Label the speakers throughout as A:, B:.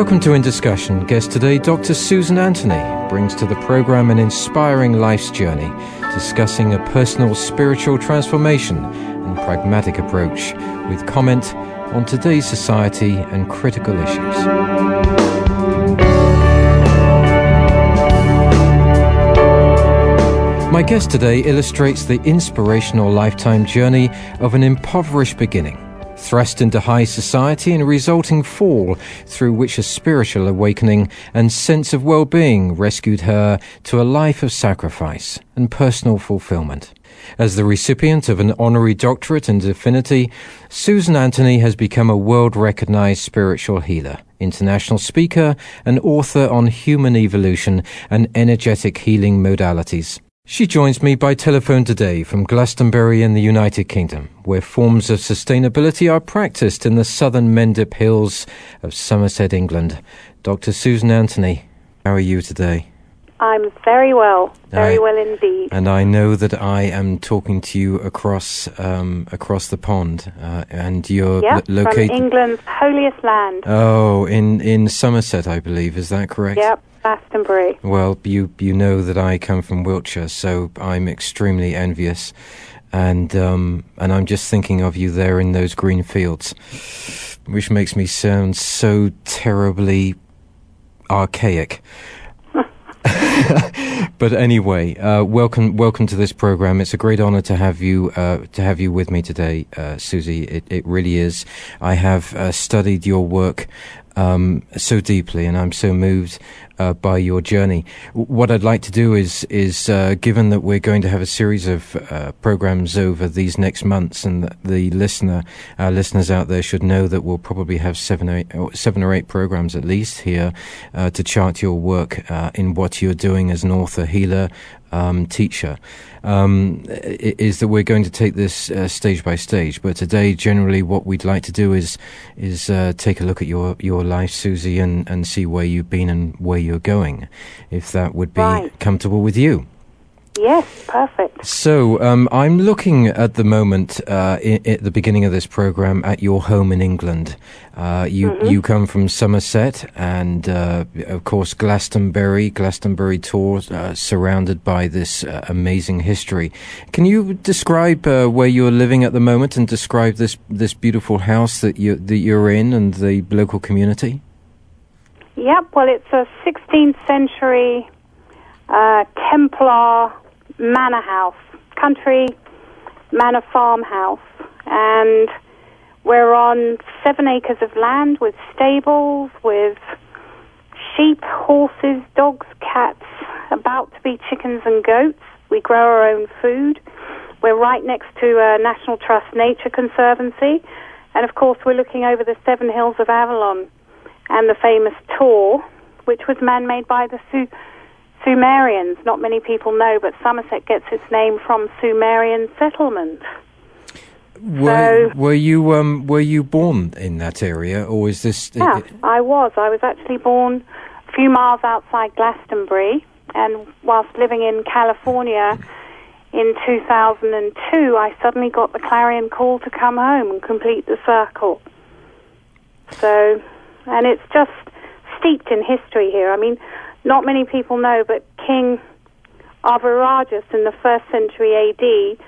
A: Welcome to In Discussion. Guest today, Dr. Susan Anthony, brings to the program an inspiring life's journey, discussing a personal spiritual transformation and pragmatic approach with comment on today's society and critical issues. My guest today illustrates the inspirational lifetime journey of an impoverished beginning, thrust into high society and a resulting fall through which a spiritual awakening and sense of well-being rescued her to a life of sacrifice and personal fulfillment. As the recipient of an honorary doctorate in divinity, Susan Anthony has become a world recognized spiritual healer, international speaker, and author on human evolution and energetic healing modalities. She joins me by telephone today from Glastonbury in the United Kingdom, where forms of sustainability are practiced in the southern Mendip Hills of Somerset, England. Dr. Susan Anthony, how are you today?
B: I'm very well, very
A: I-
B: well indeed.
A: And I know that I am talking to you across um, across the pond, uh, and you're
B: Yep,
A: lo- located.
B: from England's holiest land.
A: Oh, in in Somerset, I believe. Is that correct?
B: Yep, Glastonbury.
A: Well, you you know that I come from Wiltshire, so I'm extremely envious, and um, and I'm just thinking of you there in those green fields, which makes me sound so terribly archaic. but anyway, uh, welcome welcome to this program. It's a great honour to have you uh, to have you with me today, uh, Susie. It, it really is. I have uh, studied your work um, so deeply, and I'm so moved uh, by your journey. What I'd like to do is is uh, given that we're going to have a series of uh, programs over these next months, and that the listener our listeners out there should know that we'll probably have seven or eight, or seven or eight programs at least here uh, to chart your work uh, in what you're doing as an author, healer, um, teacher. Um, is that we're going to take this uh, stage by stage, but today, generally, what we'd like to do is is uh, take a look at your your life, Susie, and and see where you've been and where you're going, if that would be
B: Right.
A: comfortable with you.
B: Yes, perfect.
A: So um, I'm looking at the moment, uh, i- at the beginning of this program, at your home in England. Uh, you you come from Somerset, and uh, of course Glastonbury, Glastonbury Tor, uh, surrounded by this uh, amazing history. Can you describe uh, where you're living at the moment, and describe this this beautiful house that you that you're in, and the local community?
B: Yep, well, it's a 16th century uh, Templar manor house, country manor farmhouse, and we're on seven acres of land with stables, with sheep, horses, dogs, cats, about to be chickens and goats. We grow our own food. We're right next to uh, National Trust Nature Conservancy, and of course, we're looking over the seven hills of Avalon and the famous Tor, which was man-made by the Su- Sumerians. Not many people know, but Somerset gets its name from Sumerian settlement.
A: Were,
B: So-
A: were you um, were you born in that area, or is this?
B: Yeah, I was. I was actually born a few miles outside Glastonbury, and whilst living in California in 2002, I suddenly got the clarion call to come home and complete the circle. So, and it's just steeped in history here. I mean, not many people know, but King Arviragus in the first century AD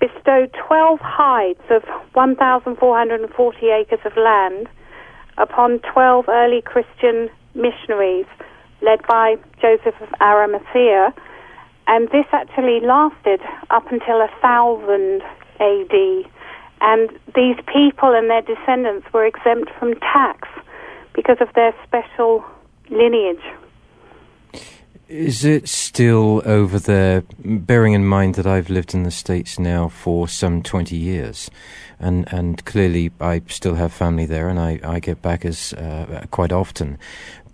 B: bestowed 12 hides of 1,440 acres of land upon 12 early Christian missionaries led by Joseph of Arimathea. And this actually lasted up until 1000 AD. And these people and their descendants were exempt from tax because of their special lineage.
A: Is it still over there, bearing in mind that I've lived in the States now for some 20 years, and, and clearly I still have family there and I, I get back as uh, quite often.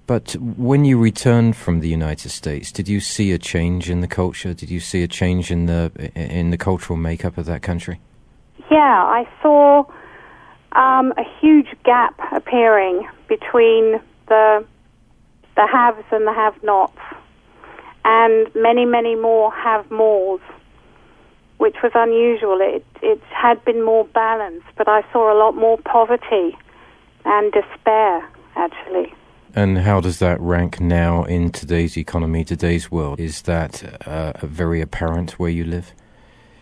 A: But when you returned from the United States, did you see a change in the culture? Did you see a change in the in the cultural makeup of that country?
B: Yeah, I saw um, a huge gap appearing between the the haves and the have-nots and many, many more have mores, which was unusual. It, it had been more balanced, but I saw a lot more poverty and despair, actually.
A: And how does that rank now in today's economy, today's world? Is that uh, very apparent where you live?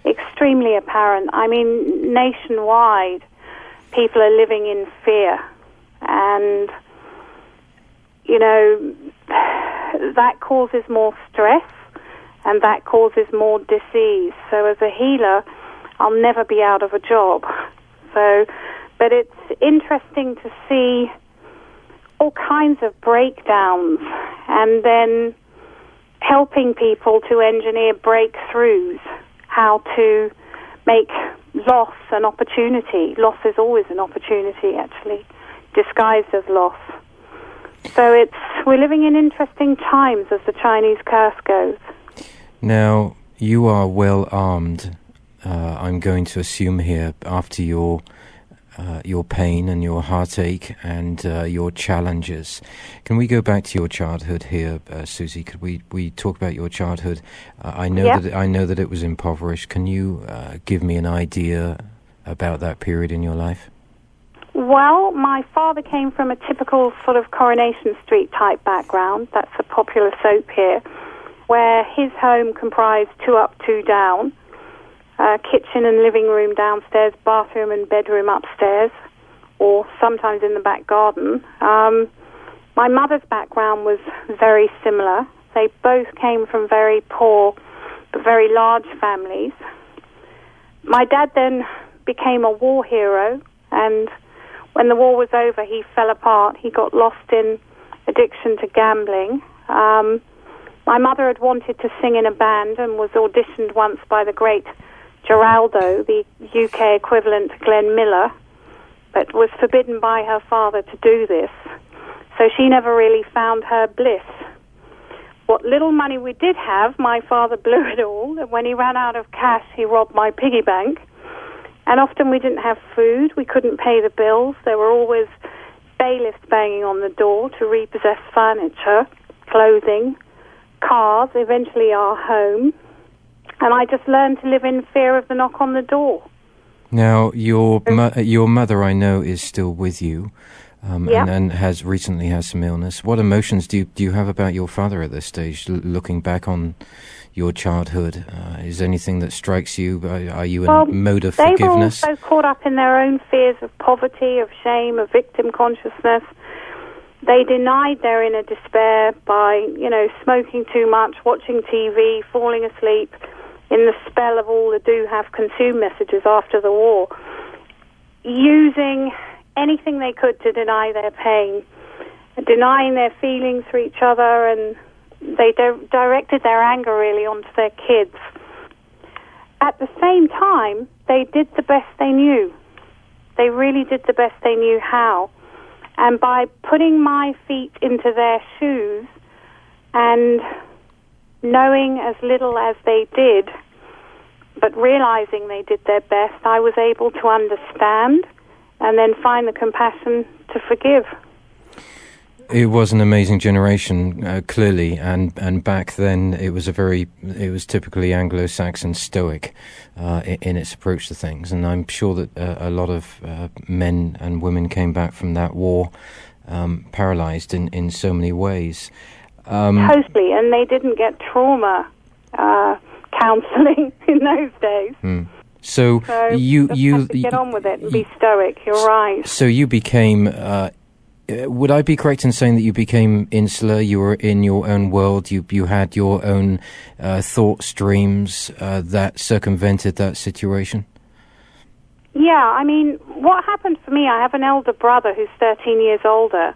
B: Extremely apparent. I mean, nationwide, people are living in fear. And, you know, that causes more stress and that causes more disease. So as a healer, I'll never be out of a job. So, but it's interesting to see all kinds of breakdowns and then helping people to engineer breakthroughs, how to make loss an opportunity. Loss is always an opportunity, actually, disguised as loss. So it's we're living in interesting times, as the Chinese curse goes.
A: Now you are well armed. Uh, I'm going to assume here after your uh, your pain and your heartache and uh, your challenges. Can we go back to your childhood here, uh, Susie? Could we, we talk about your childhood? Uh, I know
B: yep.
A: that I know that it was impoverished. Can you uh, give me an idea about that period in your life?
B: Well, my father came from a typical sort of Coronation Street type background. That's a popular soap here, where his home comprised two up, two down, uh, kitchen and living room downstairs, bathroom and bedroom upstairs, or sometimes in the back garden. Um, my mother's background was very similar. They both came from very poor but very large families. My dad then became a war hero and when the war was over, he fell apart. He got lost in addiction to gambling. Um, my mother had wanted to sing in a band and was auditioned once by the great Geraldo, the UK equivalent to Glenn Miller, but was forbidden by her father to do this. So she never really found her bliss. What little money we did have, my father blew it all, and when he ran out of cash, he robbed my piggy bank. And often we didn't have food, we couldn't pay the bills. There were always bailiffs banging on the door to repossess furniture, clothing, cars, eventually our home. And I just learned to live in fear of the knock on the door.
A: Now, your mo- your mother, I know, is still with you, um,
B: Yep.
A: and, and has recently has some illness. What emotions do you, do you have about your father at this stage? L- looking back on your childhood, uh, is anything that strikes you? Are, are you in
B: Well,
A: a mode of forgiveness?
B: they were also caught up in their own fears of poverty, of shame, of victim consciousness. They denied their inner despair by, you know, smoking too much, watching TV, falling asleep in the spell of all the do have consume messages after the war, using anything they could to deny their pain, denying their feelings for each other, and they di- directed their anger really onto their kids. At the same time, they did the best they knew. They really did the best they knew how. And by putting my feet into their shoes and knowing as little as they did, but realizing they did their best, I was able to understand and then find the compassion to forgive.
A: It was an amazing generation, uh, clearly, and, and back then it was a very it was typically Anglo-Saxon stoic uh, in, in its approach to things, and I'm sure that uh, a lot of uh, men and women came back from that war um, paralyzed in, in so many ways. Um,
B: Totally, and they didn't get trauma uh, counseling in those days.
A: hmm. So,
B: So
A: you you
B: get on with it and be stoic. You're right.
A: So you became. Uh, would I be correct in saying that you became insular? You were in your own world. You you had your own uh, thought streams uh, that circumvented that situation.
B: Yeah, I mean, what happened for me? I have an elder brother who's 13 years older.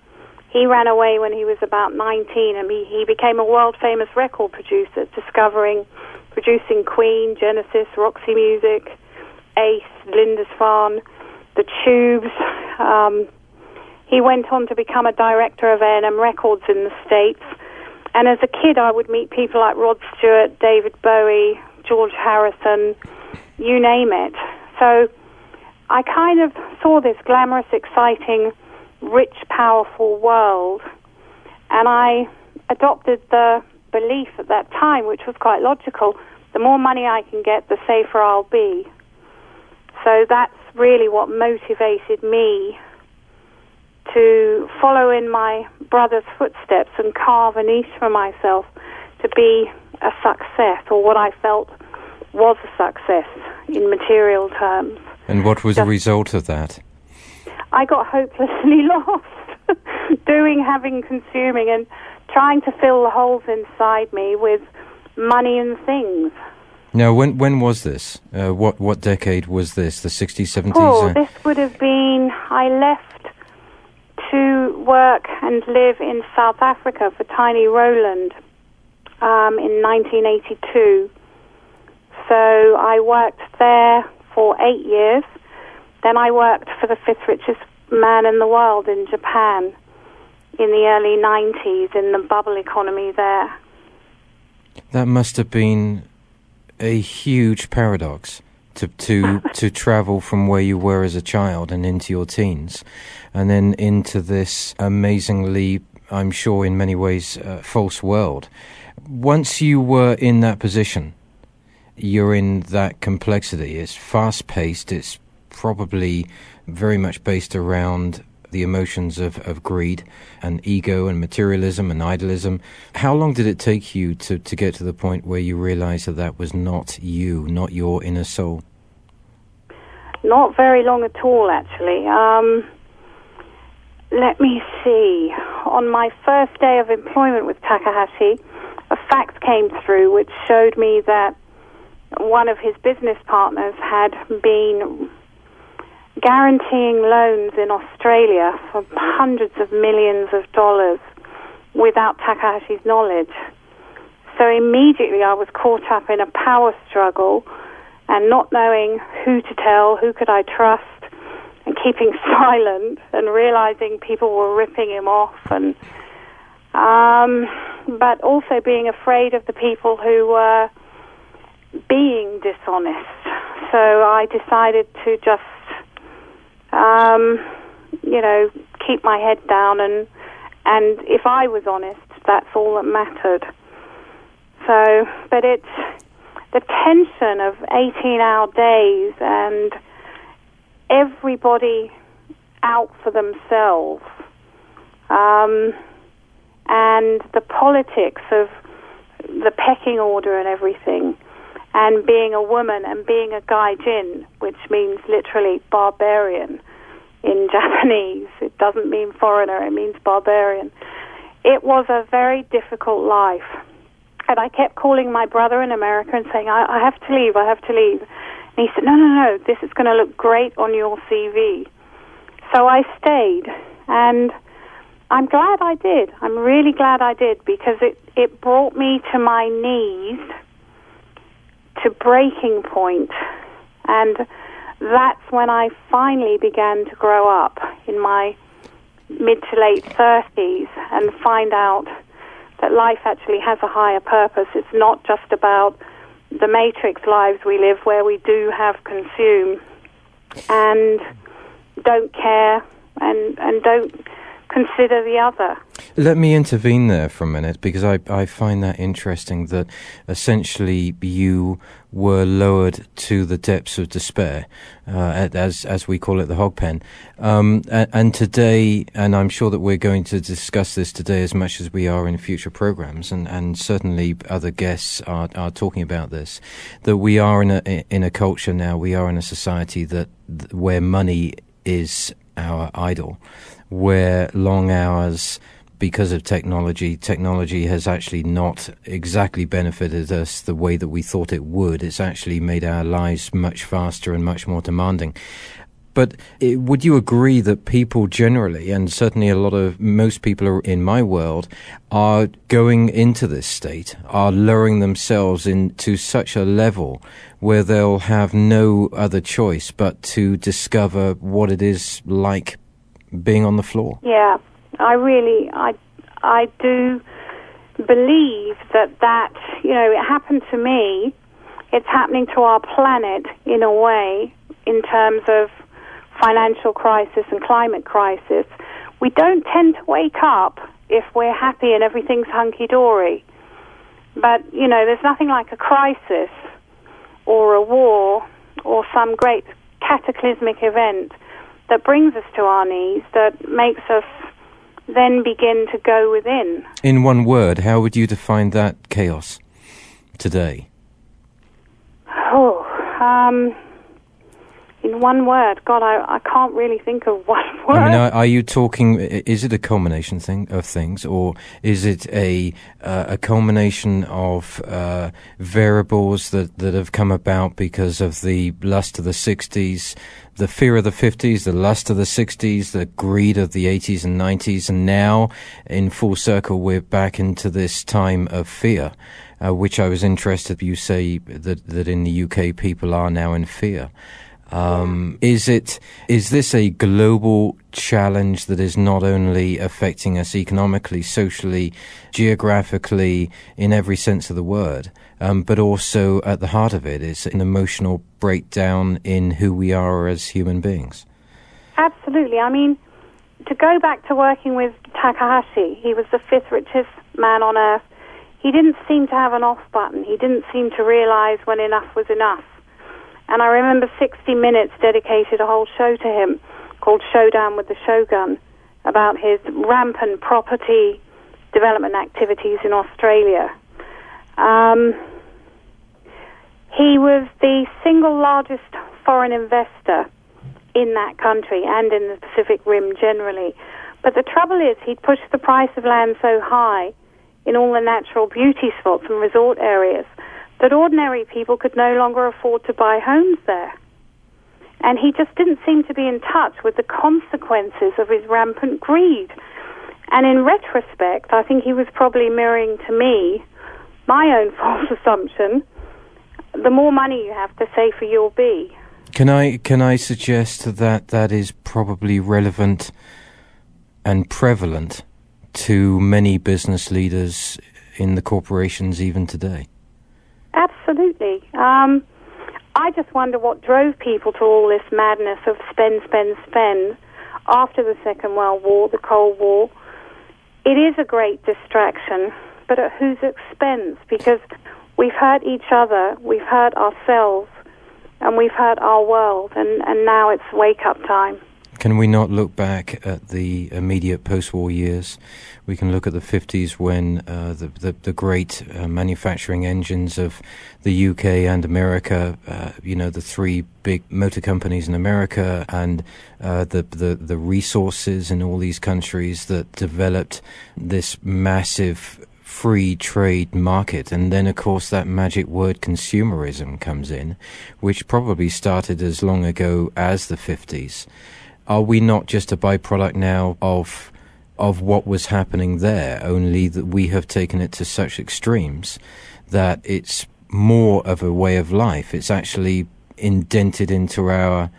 B: he ran away when he was about 19 and he, he became a world famous record producer, discovering, producing Queen, Genesis, Roxy Music, Ace, Lindisfarne, The Tubes. Um, he went on to become a director of A&M Records in the States. And as a kid, I would meet people like Rod Stewart, David Bowie, George Harrison, you name it. So I kind of saw this glamorous, exciting, rich, powerful world. And I adopted the belief at that time, which was quite logical the more money I can get, the safer I'll be. So that's really what motivated me to follow in my brother's footsteps and carve a niche for myself to be a success, or what I felt was a success in material terms.
A: And what was Just, the result of that?
B: I got hopelessly lost doing, having, consuming, and trying to fill the holes inside me with money and things.
A: Now, when when was this? Uh, what what decade was this? The 60s, 70s?
B: Oh, uh? this would have been. I left work and live in South Africa for Tiny Rowland um, in 1982. So I worked there for eight years. Then I worked for the fifth richest man in the world in Japan in the early 90s in the bubble economy there.
A: That must have been a huge paradox to to to travel from where you were as a child and into your teens, and then into this amazingly, I'm sure, in many ways, uh, false world. Once you were in that position, you're in that complexity. It's fast paced. It's probably very much based around the emotions of, of greed and ego and materialism and idealism. How long did it take you to, to get to the point where you realized that that was not you, not your inner soul?
B: Not very long at all, actually. Um, let me see. On my first day of employment with Takahashi, a fax came through which showed me that one of his business partners had been guaranteeing loans in Australia for hundreds of millions of dollars without Takahashi's knowledge. So immediately I was caught up in a power struggle and not knowing who to tell, who could I trust, and keeping silent and realizing people were ripping him off and um, but also being afraid of the people who were being dishonest. So I decided to just um, you know, keep my head down and and if I was honest, that's all that mattered. So, but it's the tension of 18-hour days and everybody out for themselves, um, and the politics of the pecking order and everything, and being a woman and being a gaijin, which means literally barbarian in Japanese. It doesn't mean foreigner, it means barbarian. It was a very difficult life. And I kept calling my brother in America and saying, I, I have to leave, I have to leave. And he said, No, no, no, this is going to look great on your CV. So I stayed. And I'm glad I did. I'm really glad I did because it, it brought me to my knees to breaking point, and that's when I finally began to grow up in my mid to late 30s and find out that life actually has a higher purpose. It's not just about the matrix lives we live where we do have consume and don't care and, and don't consider the other.
A: Let me intervene there for a minute because I, I find that interesting that essentially you were lowered to the depths of despair, uh, as as we call it, the hog pen. Um, and, and, today, and I'm sure that we're going to discuss this today as much as we are in future programs, and, and certainly other guests are, are talking about this. That we are in a in a culture now, we are in a society that where money is our idol where long hours because of technology, technology has actually not exactly benefited us the way that we thought it would. It's actually made our lives much faster and much more demanding. But it, would you agree that people generally, and certainly a lot of most people in my world, are going into this state, are lowering themselves into such a level where they'll have no other choice but to discover what it is like being on the floor?
B: Yeah, I really, I, I do believe that that, you know, it happened to me. It's happening to our planet in a way in terms of financial crisis and climate crisis, we don't tend to wake up if we're happy and everything's hunky dory. But, you know, there's nothing like a crisis or a war or some great cataclysmic event that brings us to our knees, that makes us then begin to go within.
A: In one word, how would you define that chaos today?
B: Oh, um, in one word. God, I, I can't really think of one word. I
A: mean, are, are, you talking? Is it a culmination thing of things, or is it a uh, a culmination of uh, variables that that have come about because of the lust of the '60s, the fear of the '50s, the lust of the '60s, the greed of the '80s and '90s, and now, in full circle, we're back into this time of fear. Uh, which I was interested. You say that that in the UK people are now in fear. Um, is it is this a global challenge that is not only affecting us economically, socially, geographically, in every sense of the word, um, but also at the heart of it is an emotional breakdown in who we are as human beings?
B: Absolutely. I mean, to go back to working with Takahashi, he was the fifth richest man on earth. He didn't seem to have an off button. He didn't seem to realize when enough was enough. And I remember 60 Minutes dedicated a whole show to him called Showdown with the Shogun about his rampant property development activities in Australia. Um, he was the single largest foreign investor in that country and in the Pacific Rim generally. But the trouble is, he'd pushed the price of land so high in all the natural beauty spots and resort areas that ordinary people could no longer afford to buy homes there. And he just didn't seem to be in touch with the consequences of his rampant greed. And in retrospect, I think he was probably mirroring to me my own false assumption the more money you have, the safer you'll be.
A: Can I can I suggest that that is probably relevant and prevalent to many business leaders in the corporations even today?
B: Absolutely. Um, I just wonder what drove people to all this madness of spend, spend, spend after the Second World War, the Cold War. It is a great distraction, but at whose expense? Because we've hurt each other, we've hurt ourselves, and we've hurt our world, and, and now it's wake up time.
A: Can we not look back at the immediate post war years? We can look at the 50s when uh, the, the, the, great uh, manufacturing engines of the UK and America, uh, you know, the three big motor companies in America and uh, the, the, the resources in all these countries that developed this massive free trade market. And then, of course, that magic word consumerism comes in, which probably started as long ago as the 50s are we not just a byproduct now of of what was happening there? Only that we have taken it to such extremes that it's more of a way of life. It's actually indented into our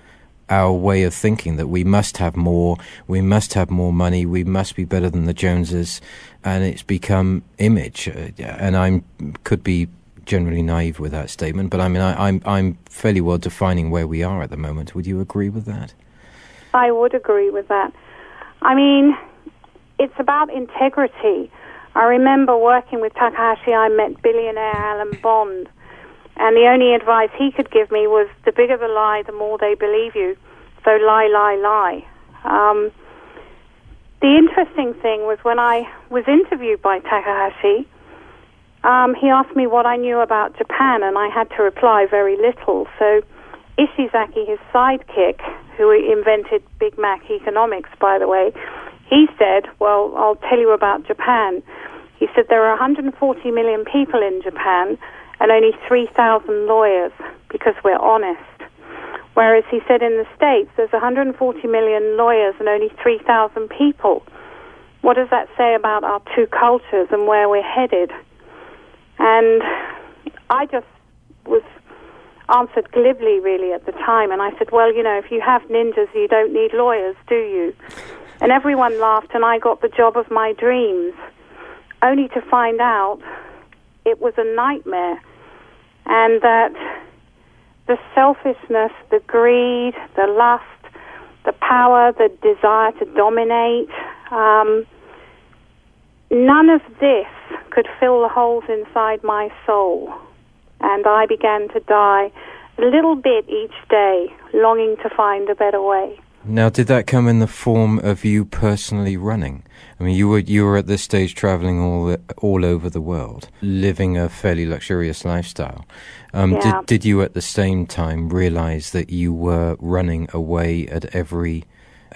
A: our way of thinking that we must have more, we must have more money, we must be better than the Joneses, and it's become image. Uh, and I could be generally naive with that statement, but I mean I, I'm I'm fairly well defining where we are at the moment. Would you agree with that?
B: I would agree with that. I mean, it's about integrity. I remember working with Takahashi, I met billionaire Alan Bond, and the only advice he could give me was the bigger the lie, the more they believe you. So lie, lie, lie. Um, the interesting thing was when I was interviewed by Takahashi, um, he asked me what I knew about Japan, and I had to reply very little. So Ishizaki, his sidekick, who invented Big Mac economics, by the way, he said, Well, I'll tell you about Japan. He said there are 140 million people in Japan and only 3,000 lawyers because we're honest. Whereas he said in the States there's 140 million lawyers and only 3,000 people. What does that say about our two cultures and where we're headed? And I just was answered glibly, really, at the time. And I said, Well, you know, if you have ninjas, you don't need lawyers, do you? And everyone laughed, and I got the job of my dreams, only to find out it was a nightmare. And that the selfishness, the greed, the lust, the power, the desire to dominate, um, none of this could fill the holes inside my soul. And I began to die a little bit each day, longing to find a better way.
A: Now, did that come in the form of you personally running? I mean, you were you were at this stage traveling all all over the world, living a fairly luxurious lifestyle. Um,
B: yeah.
A: Did did you at the same time realize that you were running away at every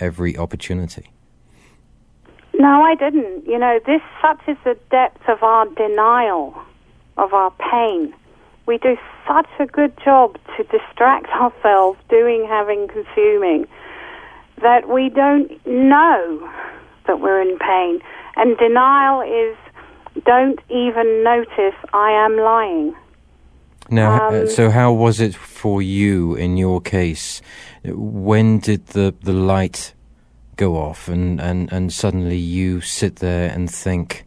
A: every opportunity?
B: No, I didn't. You know, this such is the depth of our denial of our pain. We do such a good job to distract ourselves doing, having, consuming that we don't know that we're in pain. And denial is don't even notice I am lying.
A: Now, uh,
B: Um,
A: so how was it for you in your case? When did the, the light go off and, and, and suddenly you sit there and think,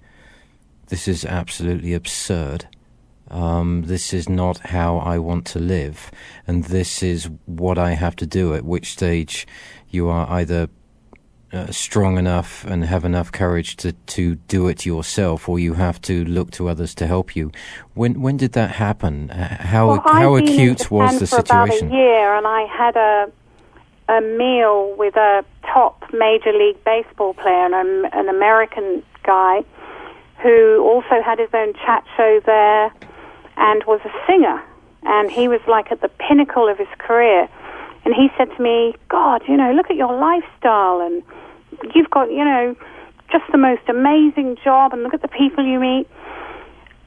A: this is absolutely absurd. Um, this is not how I want to live, and this is what I have to do. At which stage you are either uh, strong enough and have enough courage to, to do it yourself, or you have to look to others to help you. When when did that happen? Uh, How
B: well,
A: how
B: I'd been in
A: acute was the situation?
B: About a year, and I had a a meal with a top Major League Baseball player, an, an American guy, who also had his own chat show there, and was a singer. And he was like at the pinnacle of his career. And he said to me, "God, you know, look at your lifestyle, and you've got, you know, just the most amazing job, and look at the people you meet."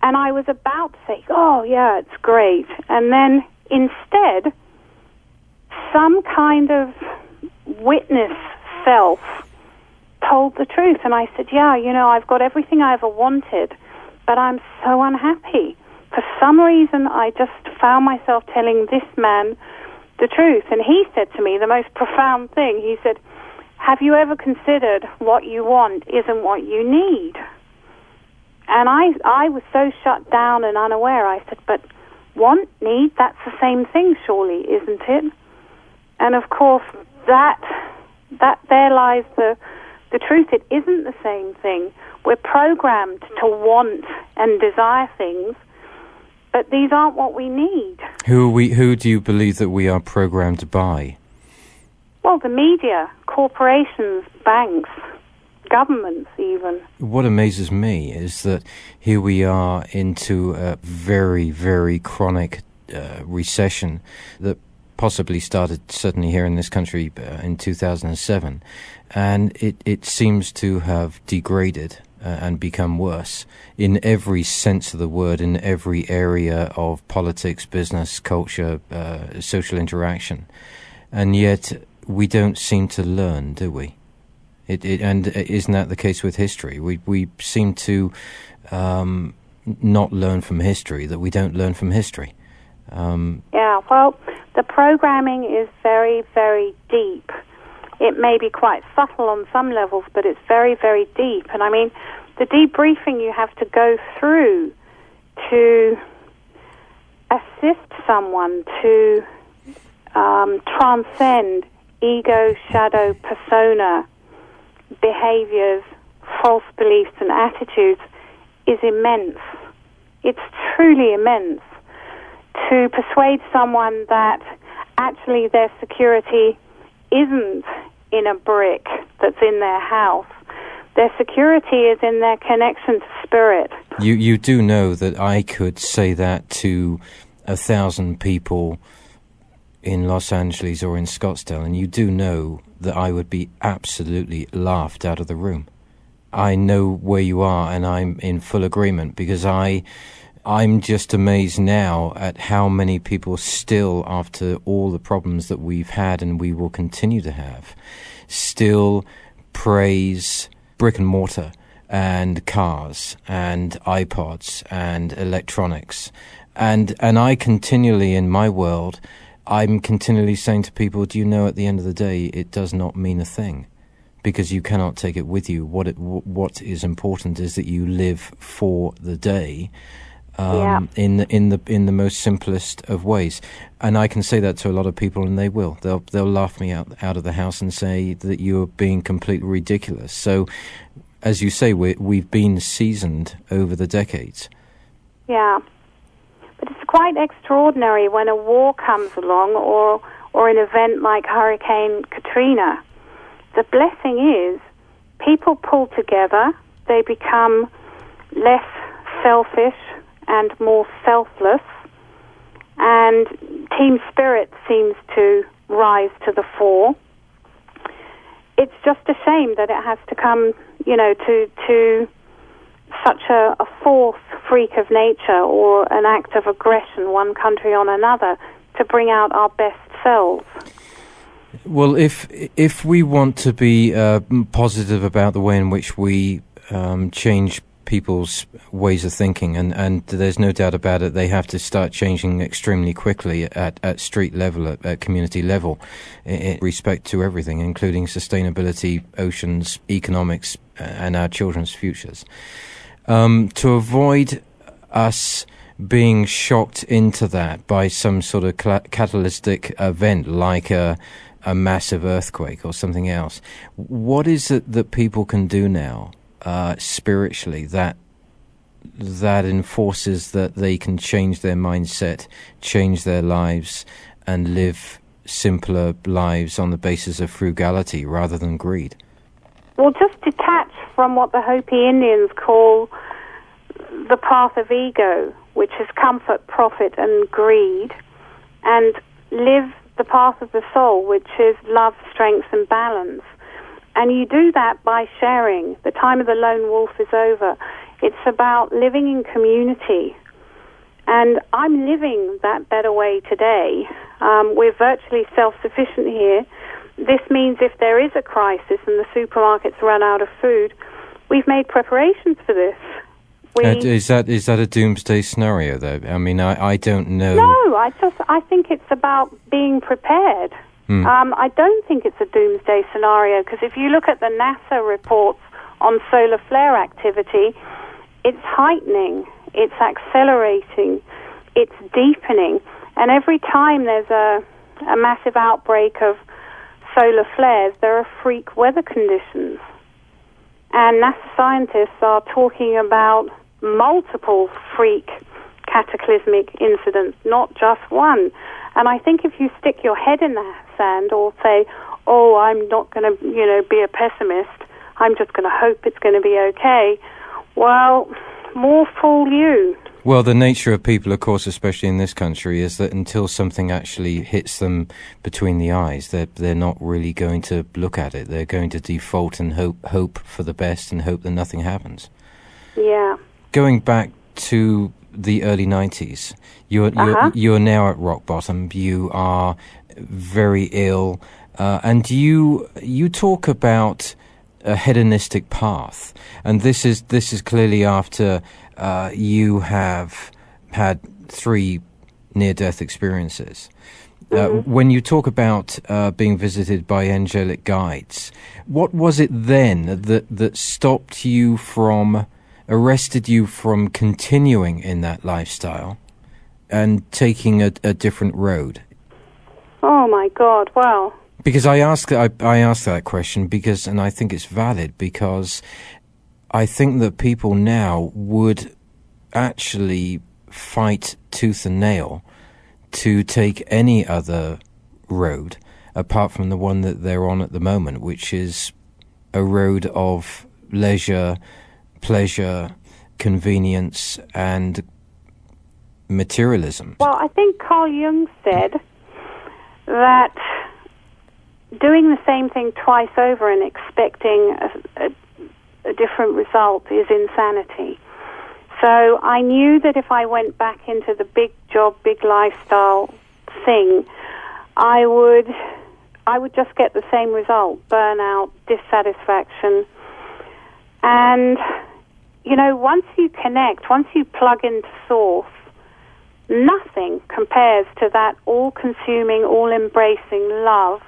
B: And I was about to say, "Oh, yeah, it's great," and then instead some kind of witness self told the truth. And I said, Yeah, you know, I've got everything I ever wanted, but I'm so unhappy. For some reason, I just found myself telling this man the truth. And he said to me the most profound thing. He said, Have you ever considered what you want isn't what you need? And I, I was so shut down and unaware. I said, But want, need, that's the same thing, surely, isn't it? And of course, that that there lies the the truth. It isn't the same thing. We're programmed to want and desire things, but these aren't what we need.
A: Who are we? Who do you believe that we are programmed by?
B: Well, the media, corporations, banks, governments, even.
A: What amazes me is that here we are into a very, very chronic uh, recession that possibly started certainly here in this country uh, in 2007, and it, it seems to have degraded and become worse in every sense of the word, in every area of politics, business, culture, uh, social interaction, and yet we don't seem to learn, do we? It, it, and isn't that the case with history? We we seem to um, not learn from history. That we don't learn from history. Um,
B: Yeah, well, the programming is very, very deep. It may be quite subtle on some levels, but it's very, very deep. And I mean, the debriefing you have to go through to assist someone to um, transcend ego, shadow, persona, behaviors, false beliefs, and attitudes is immense. It's truly immense to persuade someone that actually their security isn't in a brick that's in their house. Their security is in their connection to spirit.
A: you you do know that I could say that to a thousand people in Los Angeles or in Scottsdale, and you do know that I would be absolutely laughed out of the room. I know where you are, and I'm in full agreement because I I'm just amazed now at how many people still, after all the problems that we've had and we will continue to have, still praise brick and mortar and cars and iPods and electronics. And, and I continually, in my world, I'm continually saying to people, do you know at the end of the day, it does not mean a thing because you cannot take it with you. What it, what is important is that you live for the day um, yeah. in the, in the in the most simplest of ways. And I can say that to a lot of people, and they will. They'll they'll laugh me out out of the house and say that you're being completely ridiculous. So, as you say, we we've been seasoned over the decades.
B: Yeah, but it's quite extraordinary when a war comes along, or or an event like Hurricane Katrina. The blessing is people pull together. They become less selfish and more selfless, and team spirit seems to rise to the fore. It's just a shame that it has to come, you know, to to such a, a fourth freak of nature or an act of aggression, one country on another, to bring out our best selves.
A: Well, if if we want to be uh, positive about the way in which we um, change people's ways of thinking, and, and there's no doubt about it. They have to start changing extremely quickly at, at street level, at, at community level, in, respect to everything, including sustainability, oceans, economics, and our children's futures. Um, to avoid us being shocked into that by some sort of cl- catalytic event like a a massive earthquake or something else. What is it that people can do now uh, spiritually that that enforces that they can change their mindset, change their lives, and live simpler lives on the basis of frugality rather than greed?
B: Well, just detach from what the Hopi Indians call the path of ego, which is comfort, profit, and greed, and live the path of the soul, which is love, strength, and balance. And you do that by sharing. The time of the lone wolf is over. It's about living in community. And I'm living that better way today. Um, we're virtually self sufficient here. This means if there is a crisis and the supermarkets run out of food, we've made preparations for this.
A: We, uh, is that is that a doomsday scenario though? I mean, I, I don't know.
B: No, I just I think it's about being prepared. Mm. Um, I don't think it's a doomsday scenario because if you look at the NASA reports on solar flare activity, it's heightening, it's accelerating, it's deepening, and every time there's a, a massive outbreak of solar flares, there are freak weather conditions. And NASA scientists are talking about multiple freak cataclysmic incidents, not just one. And I think if you stick your head in the sand or say, oh, I'm not going to, you know, be a pessimist, I'm just going to hope it's going to be okay, well, more fool you.
A: Well, the nature of people, of course, especially in this country, is that until something actually hits them between the eyes, they're they're not really going to look at it. They're going to default and hope hope for the best and hope that nothing happens.
B: Yeah.
A: Going back to the early 90s. You're, you're, uh-huh. you're now at rock bottom. You are very ill. Uh, and you, you talk about a hedonistic path. And this is, this is clearly after uh, you have had three near death experiences. Uh, mm-hmm. when you talk about uh, being visited by angelic guides, what was it then that, that stopped you from arrested you from continuing in that lifestyle and taking a, a different road?
B: Oh my God! Wow.
A: Because I ask I, I ask that question because, and I think it's valid because I think that people now would actually fight tooth and nail to take any other road apart from the one that they're on at the moment, which is a road of leisure pleasure, convenience, and materialism?
B: Well, I think Carl Jung said that doing the same thing twice over and expecting a, a, a different result is insanity. So I knew that if I went back into the big job, big lifestyle thing, I would I would just get the same result: burnout, dissatisfaction, and you know, once you connect, once you plug into source, nothing compares to that all-consuming, all-embracing love.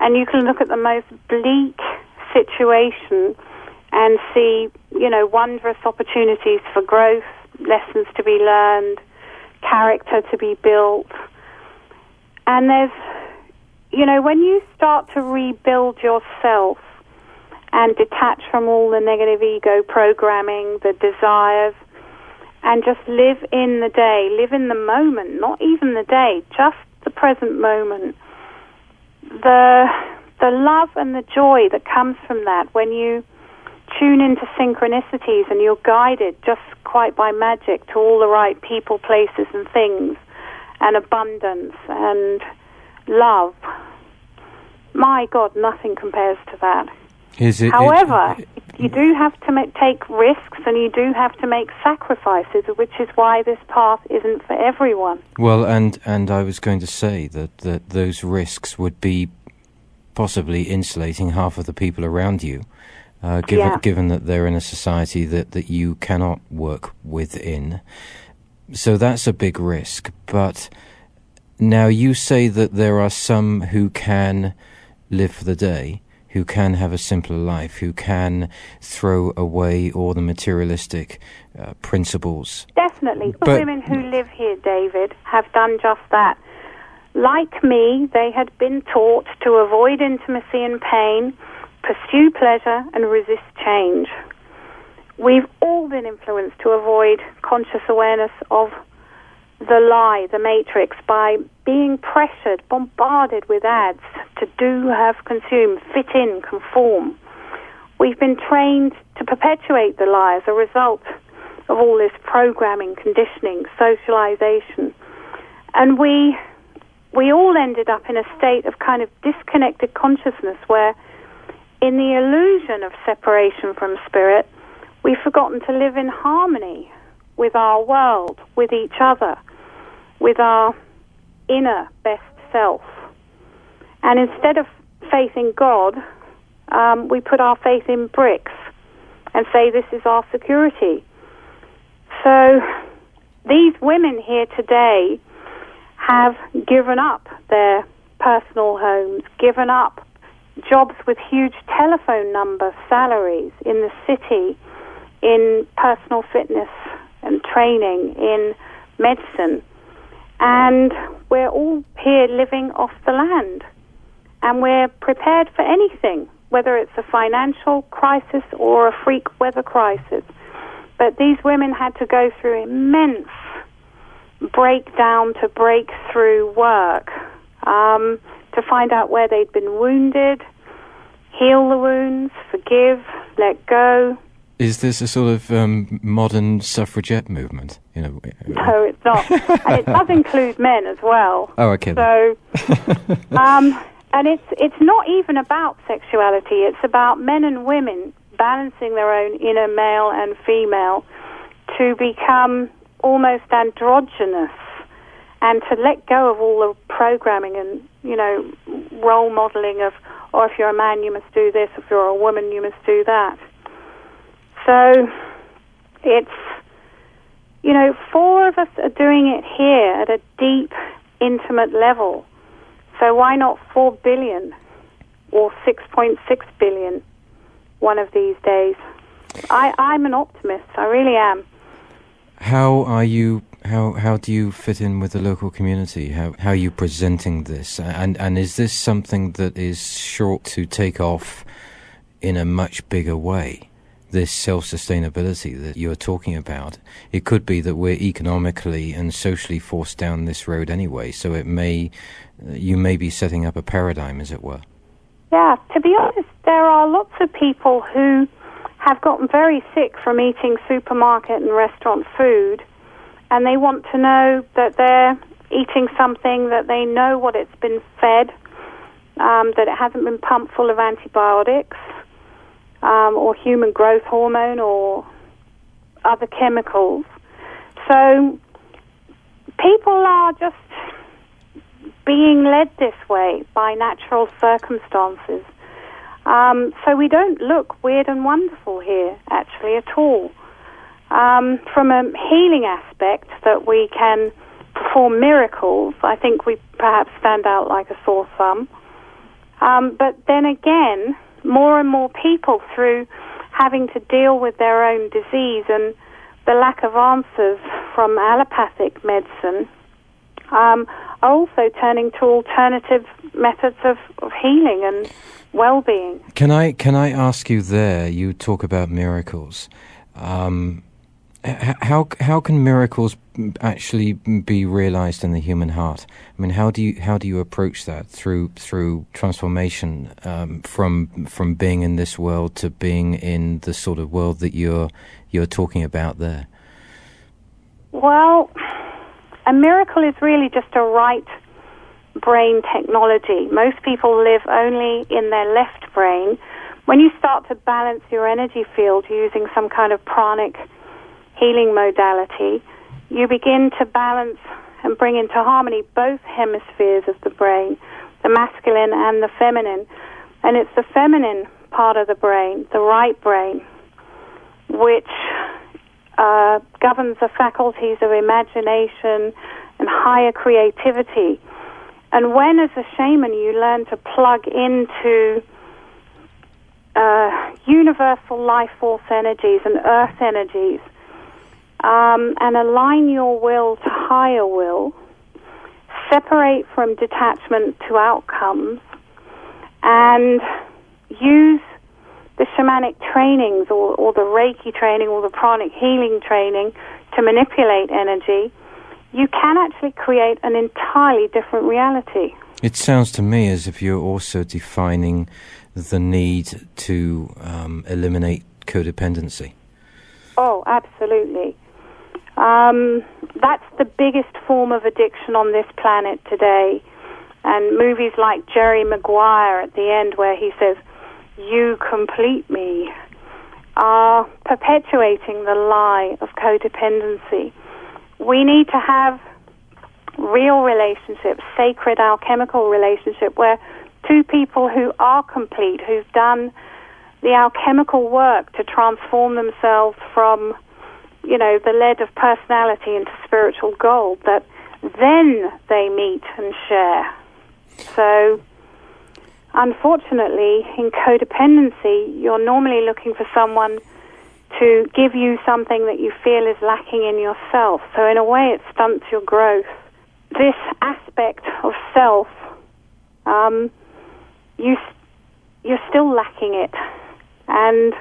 B: And you can look at the most bleak situation and see, you know, wondrous opportunities for growth, lessons to be learned, character to be built. And there's, you know, when you start to rebuild yourself and detach from all the negative ego programming, the desires, and just live in the day, live in the moment, not even the day, just the present moment. The the love and the joy that comes from that when you tune into synchronicities and you're guided just quite by magic to all the right people, places, and things, and abundance and love. My God, nothing compares to that.
A: Is it,
B: However,
A: it,
B: you do have to make, take risks and you do have to make sacrifices, which is why this path isn't for everyone.
A: well, and and I was going to say that that those risks would be possibly insulating half of the people around you, uh, given
B: Yeah.
A: given that they're in a society that that you cannot work within. So that's a big risk. But now you say that there are some who can live for the day, who can have a simpler life, who can throw away all the materialistic uh, principles.
B: Definitely. The women who live here, David, have done just that. Like me, they had been taught to avoid intimacy and pain, pursue pleasure, and resist change. We've all been influenced to avoid conscious awareness of the lie, the matrix, by being pressured, bombarded with ads to do, have, consume, fit in, conform. We've been trained to perpetuate the lie as a result of all this programming, conditioning, socialization. And we we all ended up in a state of kind of disconnected consciousness where in the illusion of separation from spirit, we've forgotten to live in harmony with our world, with each other, with our inner best self. And instead of faith in God, um, we put our faith in bricks and say this is our security. So these women here today have given up their personal homes, given up jobs with huge telephone number salaries in the city, in personal fitness and training, in medicine. And we're all here living off the land. And we're prepared for anything, whether it's a financial crisis or a freak weather crisis. But these women had to go through immense breakdown to breakthrough work um, to find out where they'd been wounded, heal the wounds, forgive, let go.
A: Is this a sort of um, modern suffragette movement? You know.
B: No, it's not. and it does include men as well.
A: Oh, okay.
B: So, um, and it's it's not even about sexuality. It's about men and women balancing their own inner male and female to become almost androgynous and to let go of all the programming and you know role modeling of, or if you're a man you must do this, if you're a woman you must do that. So, it's you know, four of us are doing it here at a deep, intimate level. So why not four billion or 6.6 billion one of these days? I, I'm an optimist. I really am.
A: How are you? How how do you fit in with the local community? How how are you presenting this? And and is this something that is sure to take off in a much bigger way? This self sustainability that you're talking about. It could be that we're economically and socially forced down this road anyway. So it may you may be setting up a paradigm, as it were.
B: Yeah, to be honest, there are lots of people who have gotten very sick from eating supermarket and restaurant food, and they want to know that they're eating something that they know what it's been fed, um, that it hasn't been pumped full of antibiotics um, or human growth hormone or other chemicals. So people are just being led this way by natural circumstances. Um, so we don't look weird and wonderful here, actually, at all. Um, from a healing aspect, that we can perform miracles, I think we perhaps stand out like a sore thumb. Um, but then again, more and more people, through having to deal with their own disease and the lack of answers from allopathic medicine, um, are also turning to alternative methods of, of healing and well-being.
A: Can I can I ask you there? You talk about miracles. Um, how how can miracles actually be realized in the human heart? I mean, how do you how do you approach that through through transformation um, from from being in this world to being in the sort of world that you're you're talking about there?
B: Well, a miracle is really just a right brain technology. Most people live only in their left brain. When you start to balance your energy field using some kind of pranic healing modality, you begin to balance and bring into harmony both hemispheres of the brain, the masculine and the feminine. And it's the feminine part of the brain, the right brain, which uh, governs the faculties of imagination and higher creativity. And when, as a shaman, you learn to plug into uh, universal life force energies and earth energies, um, and align your will to higher will, separate from detachment to outcomes, and use the shamanic trainings or, or the Reiki training or the pranic healing training to manipulate energy, you can actually create an entirely different reality.
A: It sounds to me as if you're also defining the need to um, eliminate codependency.
B: Oh, absolutely. Um, that's the biggest form of addiction on this planet today. And movies like Jerry Maguire at the end, where he says, You complete me, are perpetuating the lie of codependency. We need to have real relationships, sacred alchemical relationship, where two people who are complete, who've done the alchemical work to transform themselves from you know, the lead of personality into spiritual gold, that then they meet and share. So, unfortunately, in codependency, you're normally looking for someone to give you something that you feel is lacking in yourself. So, in a way, it stunts your growth. This aspect of self, um, you, you're still lacking it. And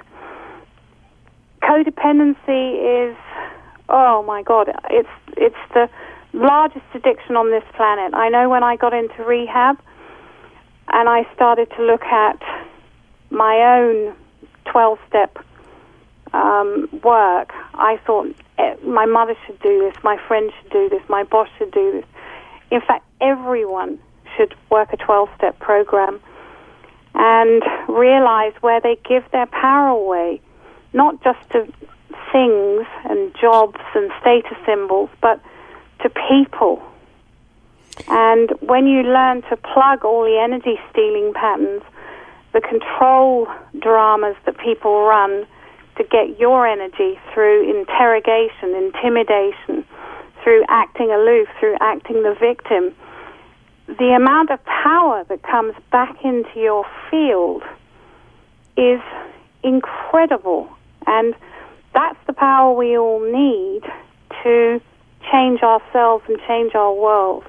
B: codependency is oh my god it's it's the largest addiction on this planet. I know when i got into rehab and i started to look at my own 12 step um, work i thought eh, my mother should do this my friend should do this my boss should do this. In fact everyone should work a 12 step program and realize where they give their power away not just to things and jobs and status symbols, but to people. And when you learn to plug all the energy stealing patterns, the control dramas that people run to get your energy through interrogation, intimidation, through acting aloof, through acting the victim, the amount of power that comes back into your field is incredible. And that's the power we all need to change ourselves and change our world.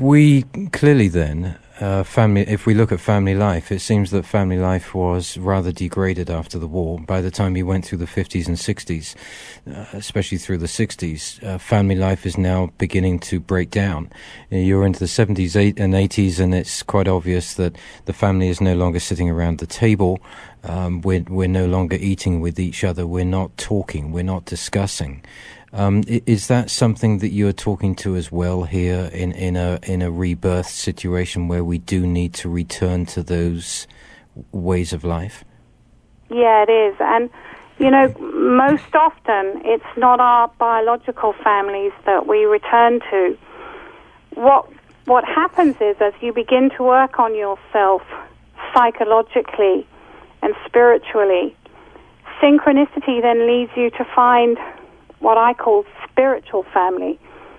A: We clearly then uh, family, if we look at family life, it seems that family life was rather degraded after the war. By the time you went through the 50s and 60s, uh, especially through the 60s, uh, family life is now beginning to break down. Uh, you're into the 70s eight, and 80s, and it's quite obvious that the family is no longer sitting around the table. Um, we're, we're no longer eating with each other. We're not talking. We're not discussing. Um, is that something that you're talking to as well here in, in a in a rebirth situation where we do need to return to those ways of life?
B: Yeah, it is, and You know, most often it's not our biological families that we return to. What what happens is as you begin to work on yourself psychologically and spiritually, synchronicity then leads you to find what I call spiritual family,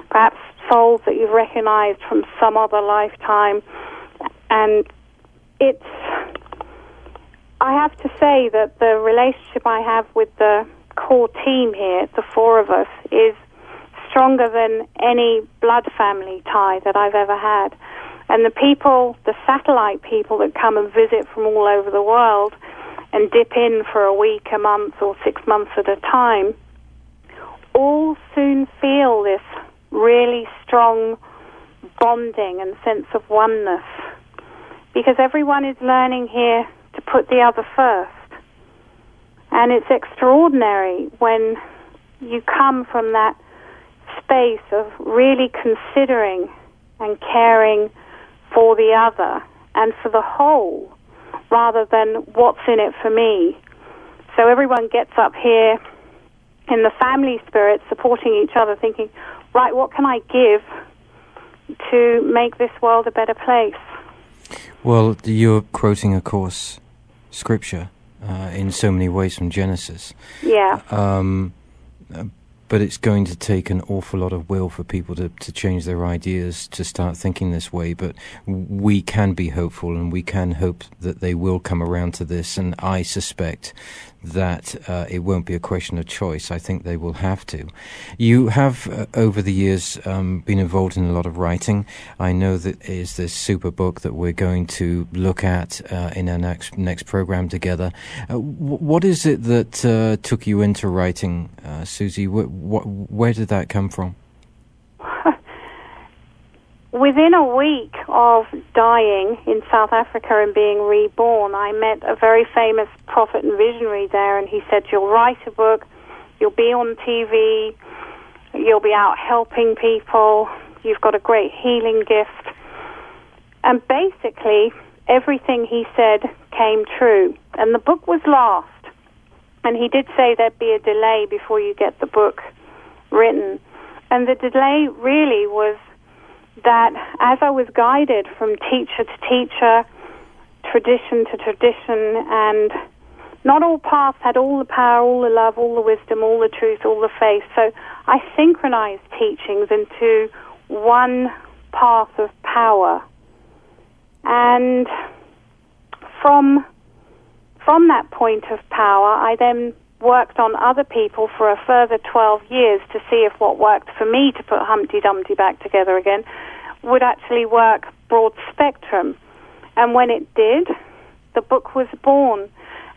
B: perhaps souls that you've recognized from some other lifetime. And it's, I have to say that the relationship I have with the core team here, the four of us, is stronger than any blood family tie that I've ever had. And the people, the satellite people that come and visit from all over the world and dip in for a week, a month, or six months at a time, all soon feel this really strong bonding and sense of oneness because everyone is learning here to put the other first. And it's extraordinary when you come from that space of really considering and caring for the other and for the whole rather than what's in it for me. So everyone gets up here in the family spirit, supporting each other, thinking, right, what can I give to make this world a better place?
A: Well, you're quoting, of course, scripture uh, in so many ways from Genesis.
B: Yeah.
A: Um, but it's going to take an awful lot of will for people to, to change their ideas to start thinking this way. But we can be hopeful and we can hope that they will come around to this. And I suspect that uh, it won't be a question of choice. I think they will have to. You have, uh, over the years, um, been involved in a lot of writing. I know that is this super book that we're going to look at uh, in our next next program together. Uh, w- what is it that uh, took you into writing, uh, Susie? Wh- wh- where did that come from?
B: Within a week of dying in South Africa and being reborn, I met a very famous prophet and visionary there, and he said, You'll write a book, you'll be on TV, you'll be out helping people, you've got a great healing gift. And basically, everything he said came true. And the book was last. And he did say there'd be a delay before you get the book written. And the delay really was that as I was guided from teacher to teacher, tradition to tradition, and not all paths had all the power, all the love, all the wisdom, all the truth, all the faith. So I synchronized teachings into one path of power. And from from that point of power, I then worked on other people for a further 12 years to see if what worked for me to put Humpty Dumpty back together again would actually work broad spectrum. And when it did, the book was born.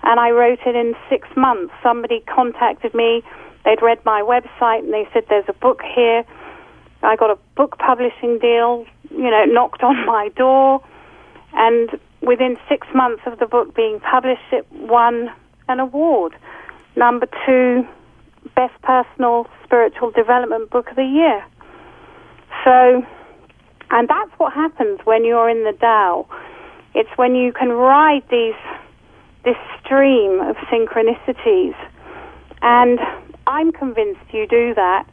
B: And I wrote it in six months. Somebody contacted me. They'd read my website and they said, There's a book here. I got a book publishing deal, you know, knocked on my door. And within six months of the book being published, it won an award number two best personal spiritual development book of the year. So, and that's what happens when you're in the Tao. It's when you can ride these this stream of synchronicities, and I'm convinced you do that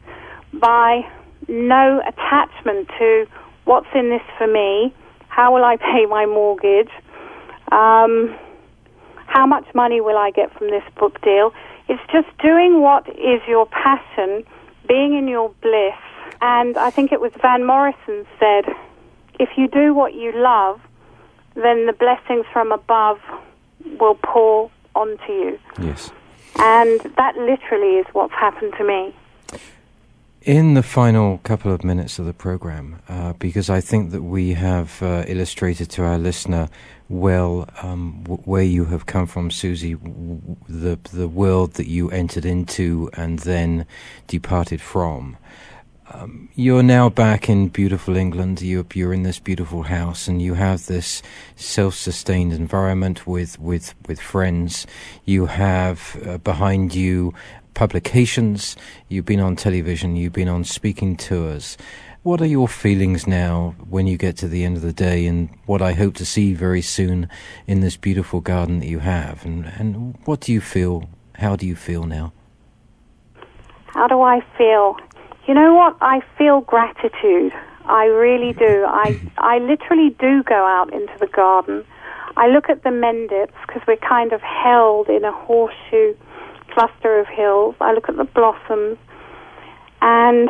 B: by no attachment to what's in this for me, how will I pay my mortgage, um, how much money will I get from this book deal. It's just doing what is your passion, being in your bliss. And I think it was Van Morrison said, if you do what you love, then the blessings from above will pour onto you.
A: Yes.
B: And that literally is what's happened to me.
A: In the final couple of minutes of the program, uh, because I think that we have uh, illustrated to our listener well um, w- where you have come from, Susie, w- the the world that you entered into and then departed from. Um, you're now back in beautiful England. You're, you're in this beautiful house, and you have this self-sustained environment with with with friends. You have uh, behind you publications. You've been on television. You've been on speaking tours. What are your feelings now when you get to the end of the day and what I hope to see very soon in this beautiful garden that you have? And, and what do you feel How do you feel now?
B: How do I feel? You know what? I feel gratitude. I really do. I I literally do go out into the garden. I look at the Mendips because we're kind of held in a horseshoe cluster of hills. I look at the blossoms, and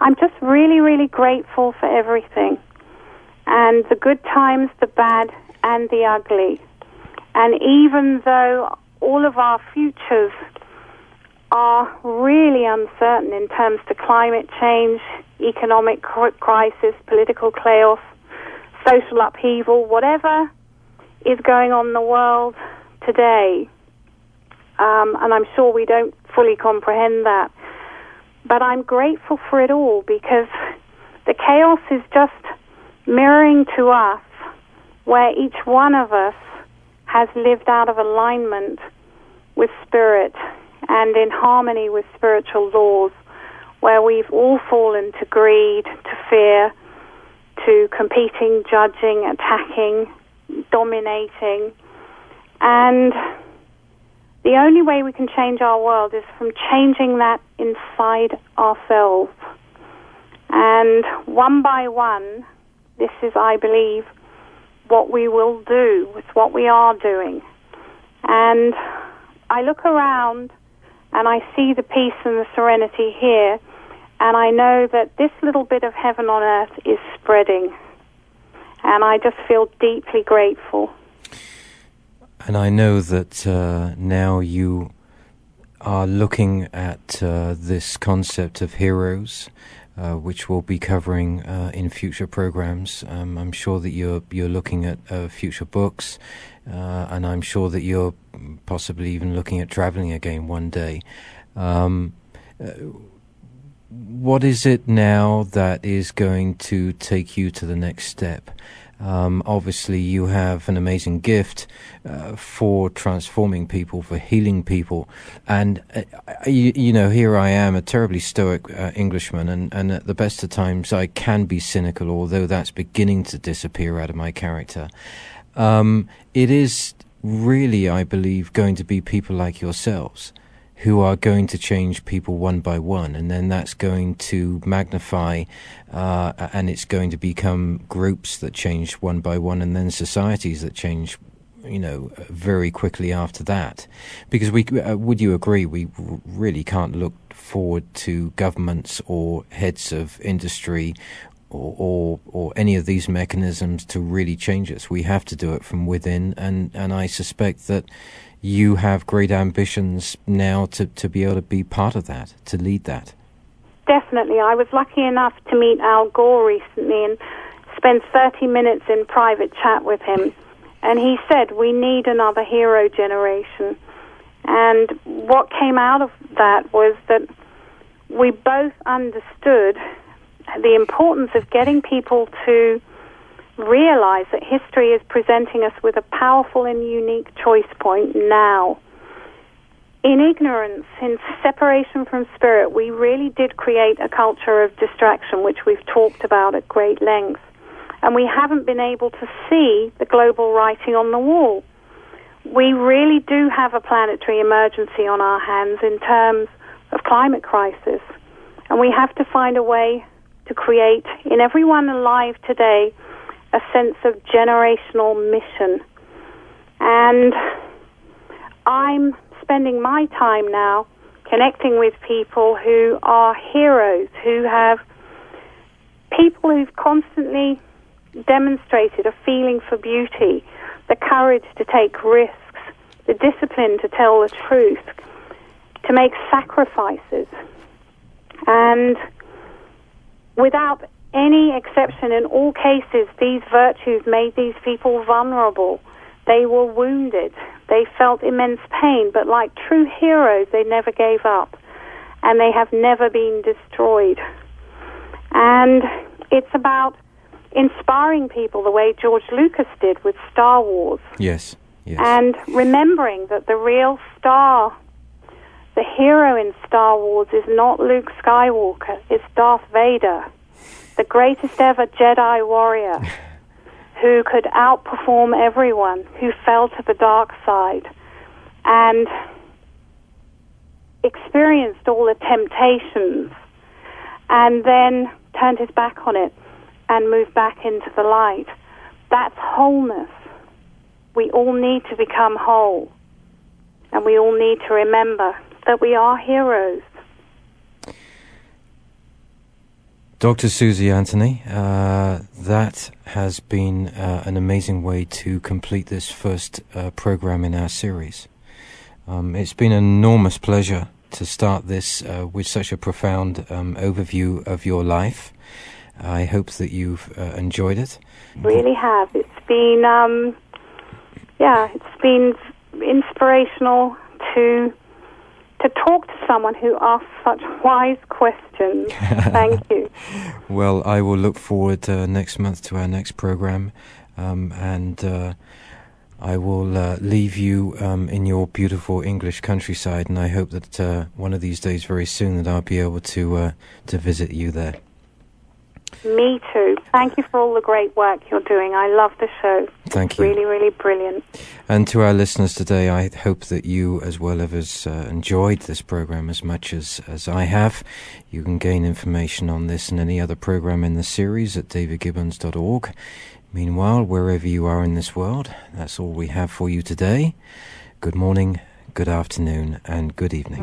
B: I'm just really, really grateful for everything, and the good times, the bad, and the ugly. And even though all of our futures are really uncertain in terms to climate change, economic crisis, political chaos, social upheaval, whatever is going on in the world today. Um, and I'm sure we don't fully comprehend that. But I'm grateful for it all because the chaos is just mirroring to us where each one of us has lived out of alignment with spirit and in harmony with spiritual laws, where we've all fallen to greed, to fear, to competing, judging, attacking, dominating. And the only way we can change our world is from changing that inside ourselves. And one by one, this is, I believe, what we will do with what we are doing. And I look around and I see the peace and the serenity here, and I know that this little bit of heaven on earth is spreading. And I just feel deeply grateful.
A: And I know that uh, now you are looking at uh, this concept of heroes uh, which we'll be covering uh, in future programs. Um, I'm sure that you're you're looking at uh, future books, uh, and I'm sure that you're possibly even looking at traveling again one day. Um, what is it now that is going to take you to the next step? Um, obviously, you have an amazing gift uh, for transforming people, for healing people. And, uh, you, you, know, here I am, a terribly stoic uh, Englishman, and, and at the best of times I can be cynical, although that's beginning to disappear out of my character. Um, it is really, I believe, going to be people like yourselves who are going to change people one by one, and then that's going to magnify, uh, and it's going to become groups that change one by one, and then societies that change, you know, very quickly after that. Because we, uh, would you agree, we really can't look forward to governments or heads of industry or, or, or any of these mechanisms to really change us. We have to do it from within, and and I suspect that you have great ambitions now to, to be able to be part of that, to lead that.
B: Definitely. I was lucky enough to meet Al Gore recently and spend 30 minutes in private chat with him. And he said, We need another hero generation. And what came out of that was that we both understood the importance of getting people to realize that history is presenting us with a powerful and unique choice point now. In ignorance, in separation from spirit, we really did create a culture of distraction, which we've talked about at great length. And we haven't been able to see the global writing on the wall. We really do have a planetary emergency on our hands in terms of climate crisis. And we have to find a way to create in everyone alive today a sense of generational mission. And I'm spending my time now connecting with people who are heroes, who have people who've constantly demonstrated a feeling for beauty, the courage to take risks, the discipline to tell the truth, to make sacrifices. And without any exception, in all cases, these virtues made these people vulnerable. They were wounded. They felt immense pain, but like true heroes, they never gave up. And they have never been destroyed. And it's about inspiring people the way George Lucas did with Star Wars.
A: Yes, yes.
B: And remembering that the real star, the hero in Star Wars, is not Luke Skywalker, it's Darth Vader the greatest ever Jedi warrior who could outperform everyone, who fell to the dark side. and experienced all the temptations and then turned his back on it and moved back into the light. That's wholeness. We all need to become whole. And we all need to remember that we are heroes.
A: Dr. Susie Anthony, uh, that has been uh, an amazing way to complete this first uh, program in our series. Um, it's been an enormous pleasure to start this uh, with such a profound um, overview of your life. I hope that you've uh, enjoyed it.
B: Really have. It's been, um, yeah, it's been inspirational to to talk to someone who asks such wise questions. Thank you.
A: well, I will look forward uh, next month to our next program, um, and uh, I will uh, leave you um, in your beautiful English countryside. And I hope that uh, one of these days, very soon, that I'll be able to uh, to visit you there.
B: Me too. Thank you for all the great work you're doing. I love the show.
A: Thank you.
B: Really, really brilliant.
A: And to our listeners today, I hope that you, as well as uh, enjoyed this program as much as, as I have. You can gain information on this and any other program in the series at davidgibbons.org. Meanwhile, wherever you are in this world, that's all we have for you today. Good morning, good afternoon, and good evening.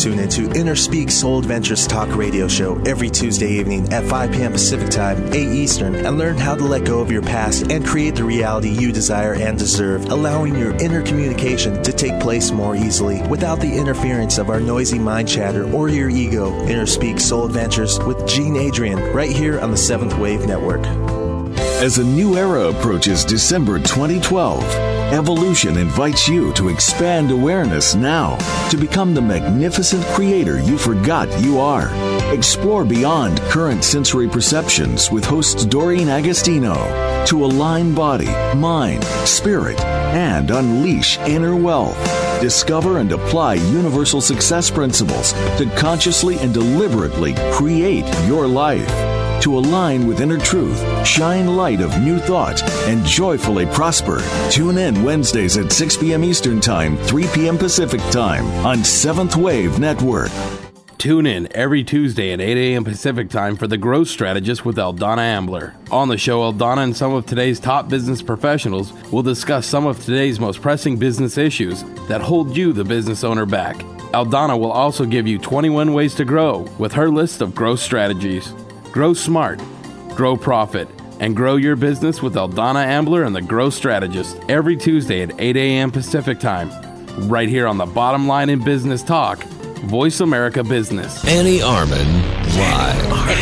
C: Tune into Inner Speak Soul Adventures Talk radio show every Tuesday evening at 5 p.m. Pacific Time, 8 Eastern, and learn how to let go of your past and create the reality you desire and deserve, allowing your inner communication to take place more easily without the interference of our noisy mind chatter or your ego. Inner Speak Soul Adventures with Gene Adrian, right here on the Seventh Wave Network.
D: As a new era approaches December 2012, Evolution invites you to expand awareness now to become the magnificent creator you forgot you are. Explore beyond current sensory perceptions with host Doreen Agostino to align body, mind, spirit, and unleash inner wealth. Discover and apply universal success principles to consciously and deliberately create your life to align with inner truth, shine light of new thought, and joyfully prosper. Tune in Wednesdays at 6 p.m. Eastern Time, 3 p.m. Pacific Time on Seventh Wave Network.
E: Tune in every Tuesday at 8 a.m. Pacific Time for The Growth Strategist with Eldonna Ambler. On the show, Eldonna and some of today's top business professionals will discuss some of today's most pressing business issues that hold you, the business owner, back. Eldonna will also give you 21 ways to grow with her list of growth strategies. Grow smart, grow profit, and grow your business with Eldonna Ambler and the Growth Strategist every Tuesday at 8 a.m. Pacific Time, right here on the Bottom Line in Business Talk, Voice America Business.
F: Annie Arman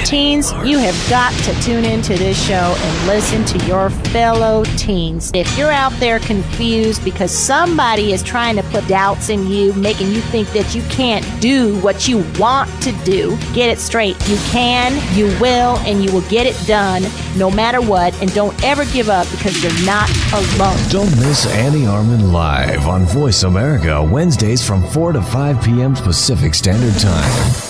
G: Teens, you have got to tune into this show and listen to your fellow teens. If you're out there confused because somebody is trying to put doubts in you, making you think that you can't do what you want to do, get it straight. You can, you will, and you will get it done no matter what. And don't ever give up because you're not alone.
F: Don't miss Annie Arman live on Voice America Wednesdays from 4 to 5 p.m. Pacific Standard Time.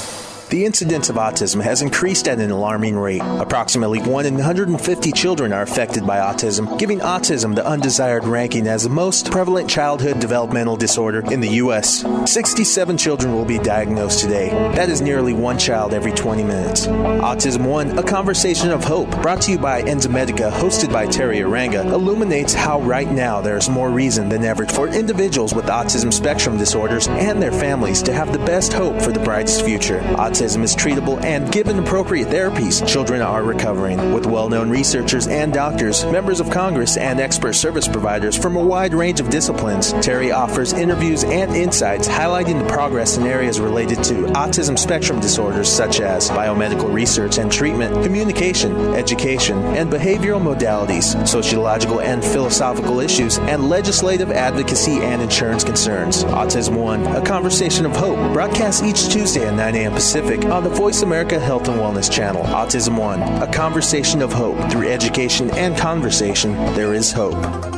C: The incidence of autism has increased at an alarming rate. Approximately 1 in 150 children are affected by autism, giving autism the undesired ranking as the most prevalent childhood developmental disorder in the U.S. 67 children will be diagnosed today. That is nearly one child every 20 minutes. Autism One, a conversation of hope, brought to you by Enzymedica, hosted by Teri Arranga, illuminates how right now there is more reason than ever for individuals with autism spectrum disorders and their families to have the best hope for the brightest future. Autism is treatable and given appropriate therapies, children are recovering. With well known researchers and doctors, members of Congress, and expert service providers from a wide range of disciplines, Teri offers interviews and insights highlighting the progress in areas related to autism spectrum disorders such as biomedical research and treatment, communication, education, and behavioral modalities, sociological and philosophical issues, and legislative advocacy and insurance concerns. Autism One, a conversation of hope, broadcasts each Tuesday at 9 a.m. Pacific on the Voice America Health and Wellness channel. Autism One, a conversation of hope. Through education and conversation, there is hope.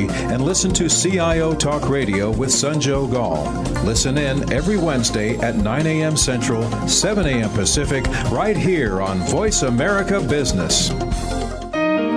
H: and listen to CIO Talk Radio with Sanjog Aul. Listen in every Wednesday at 9 a.m. Central, 7 a.m. Pacific, right here on Voice America Business.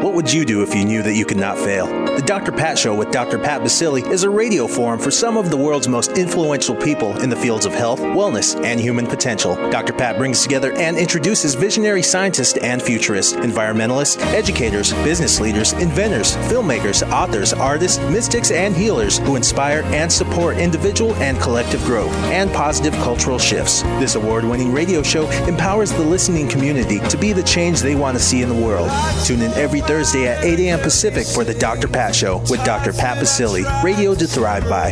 C: What would you do if you knew that you could not fail? The Dr. Pat Show with Dr. Pat Baccili is a radio forum for some of the world's most influential people in the fields of health, wellness, and human potential. Dr. Pat brings together and introduces visionary scientists and futurists, environmentalists, educators, business leaders, inventors, filmmakers, authors, artists, mystics, and healers who inspire and support individual and collective growth and positive cultural shifts. This award winning radio show empowers the listening community to be the change they want to see in the world. Tune in every Thursday at 8 a.m. Pacific for the Dr. Pat Show with Dr. Pat Baccili, radio to thrive by.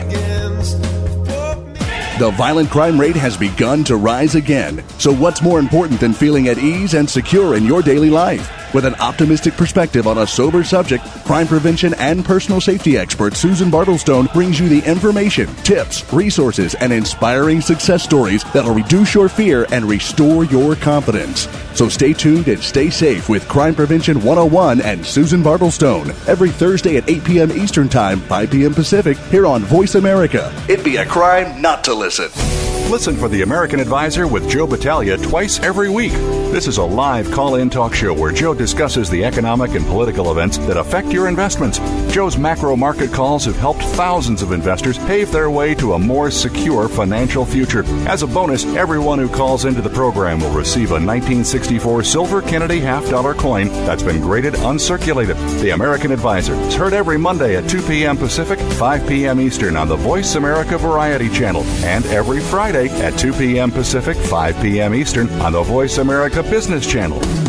I: The violent crime rate has begun to rise again. So, what's more important than feeling at ease and secure in your daily life? With an optimistic perspective on a sober subject, crime prevention and personal safety expert Susan Bartlestone brings you the information, tips, resources, and inspiring success stories that'll reduce your fear and restore your confidence. So stay tuned and stay safe with Crime Prevention 101 and Susan Bartlestone every Thursday at 8 p.m. Eastern Time, 5 p.m. Pacific, here on Voice America. It'd be a crime not to listen.
J: Listen for The American Advisor with Joe Battaglia twice every week. This is a live call in talk show where Joe discusses the economic and political events that affect your investments. Joe's macro market calls have helped thousands of investors pave their way to a more secure financial future. As a bonus, everyone who calls into the program will receive a 1964 silver Kennedy half dollar coin that's been graded uncirculated. The American Advisor is heard every Monday at 2 p.m. Pacific, 5 p.m. Eastern on the Voice America Variety Channel, and every Friday at 2 p.m. Pacific, 5 p.m. Eastern on the Voice America Business Channel.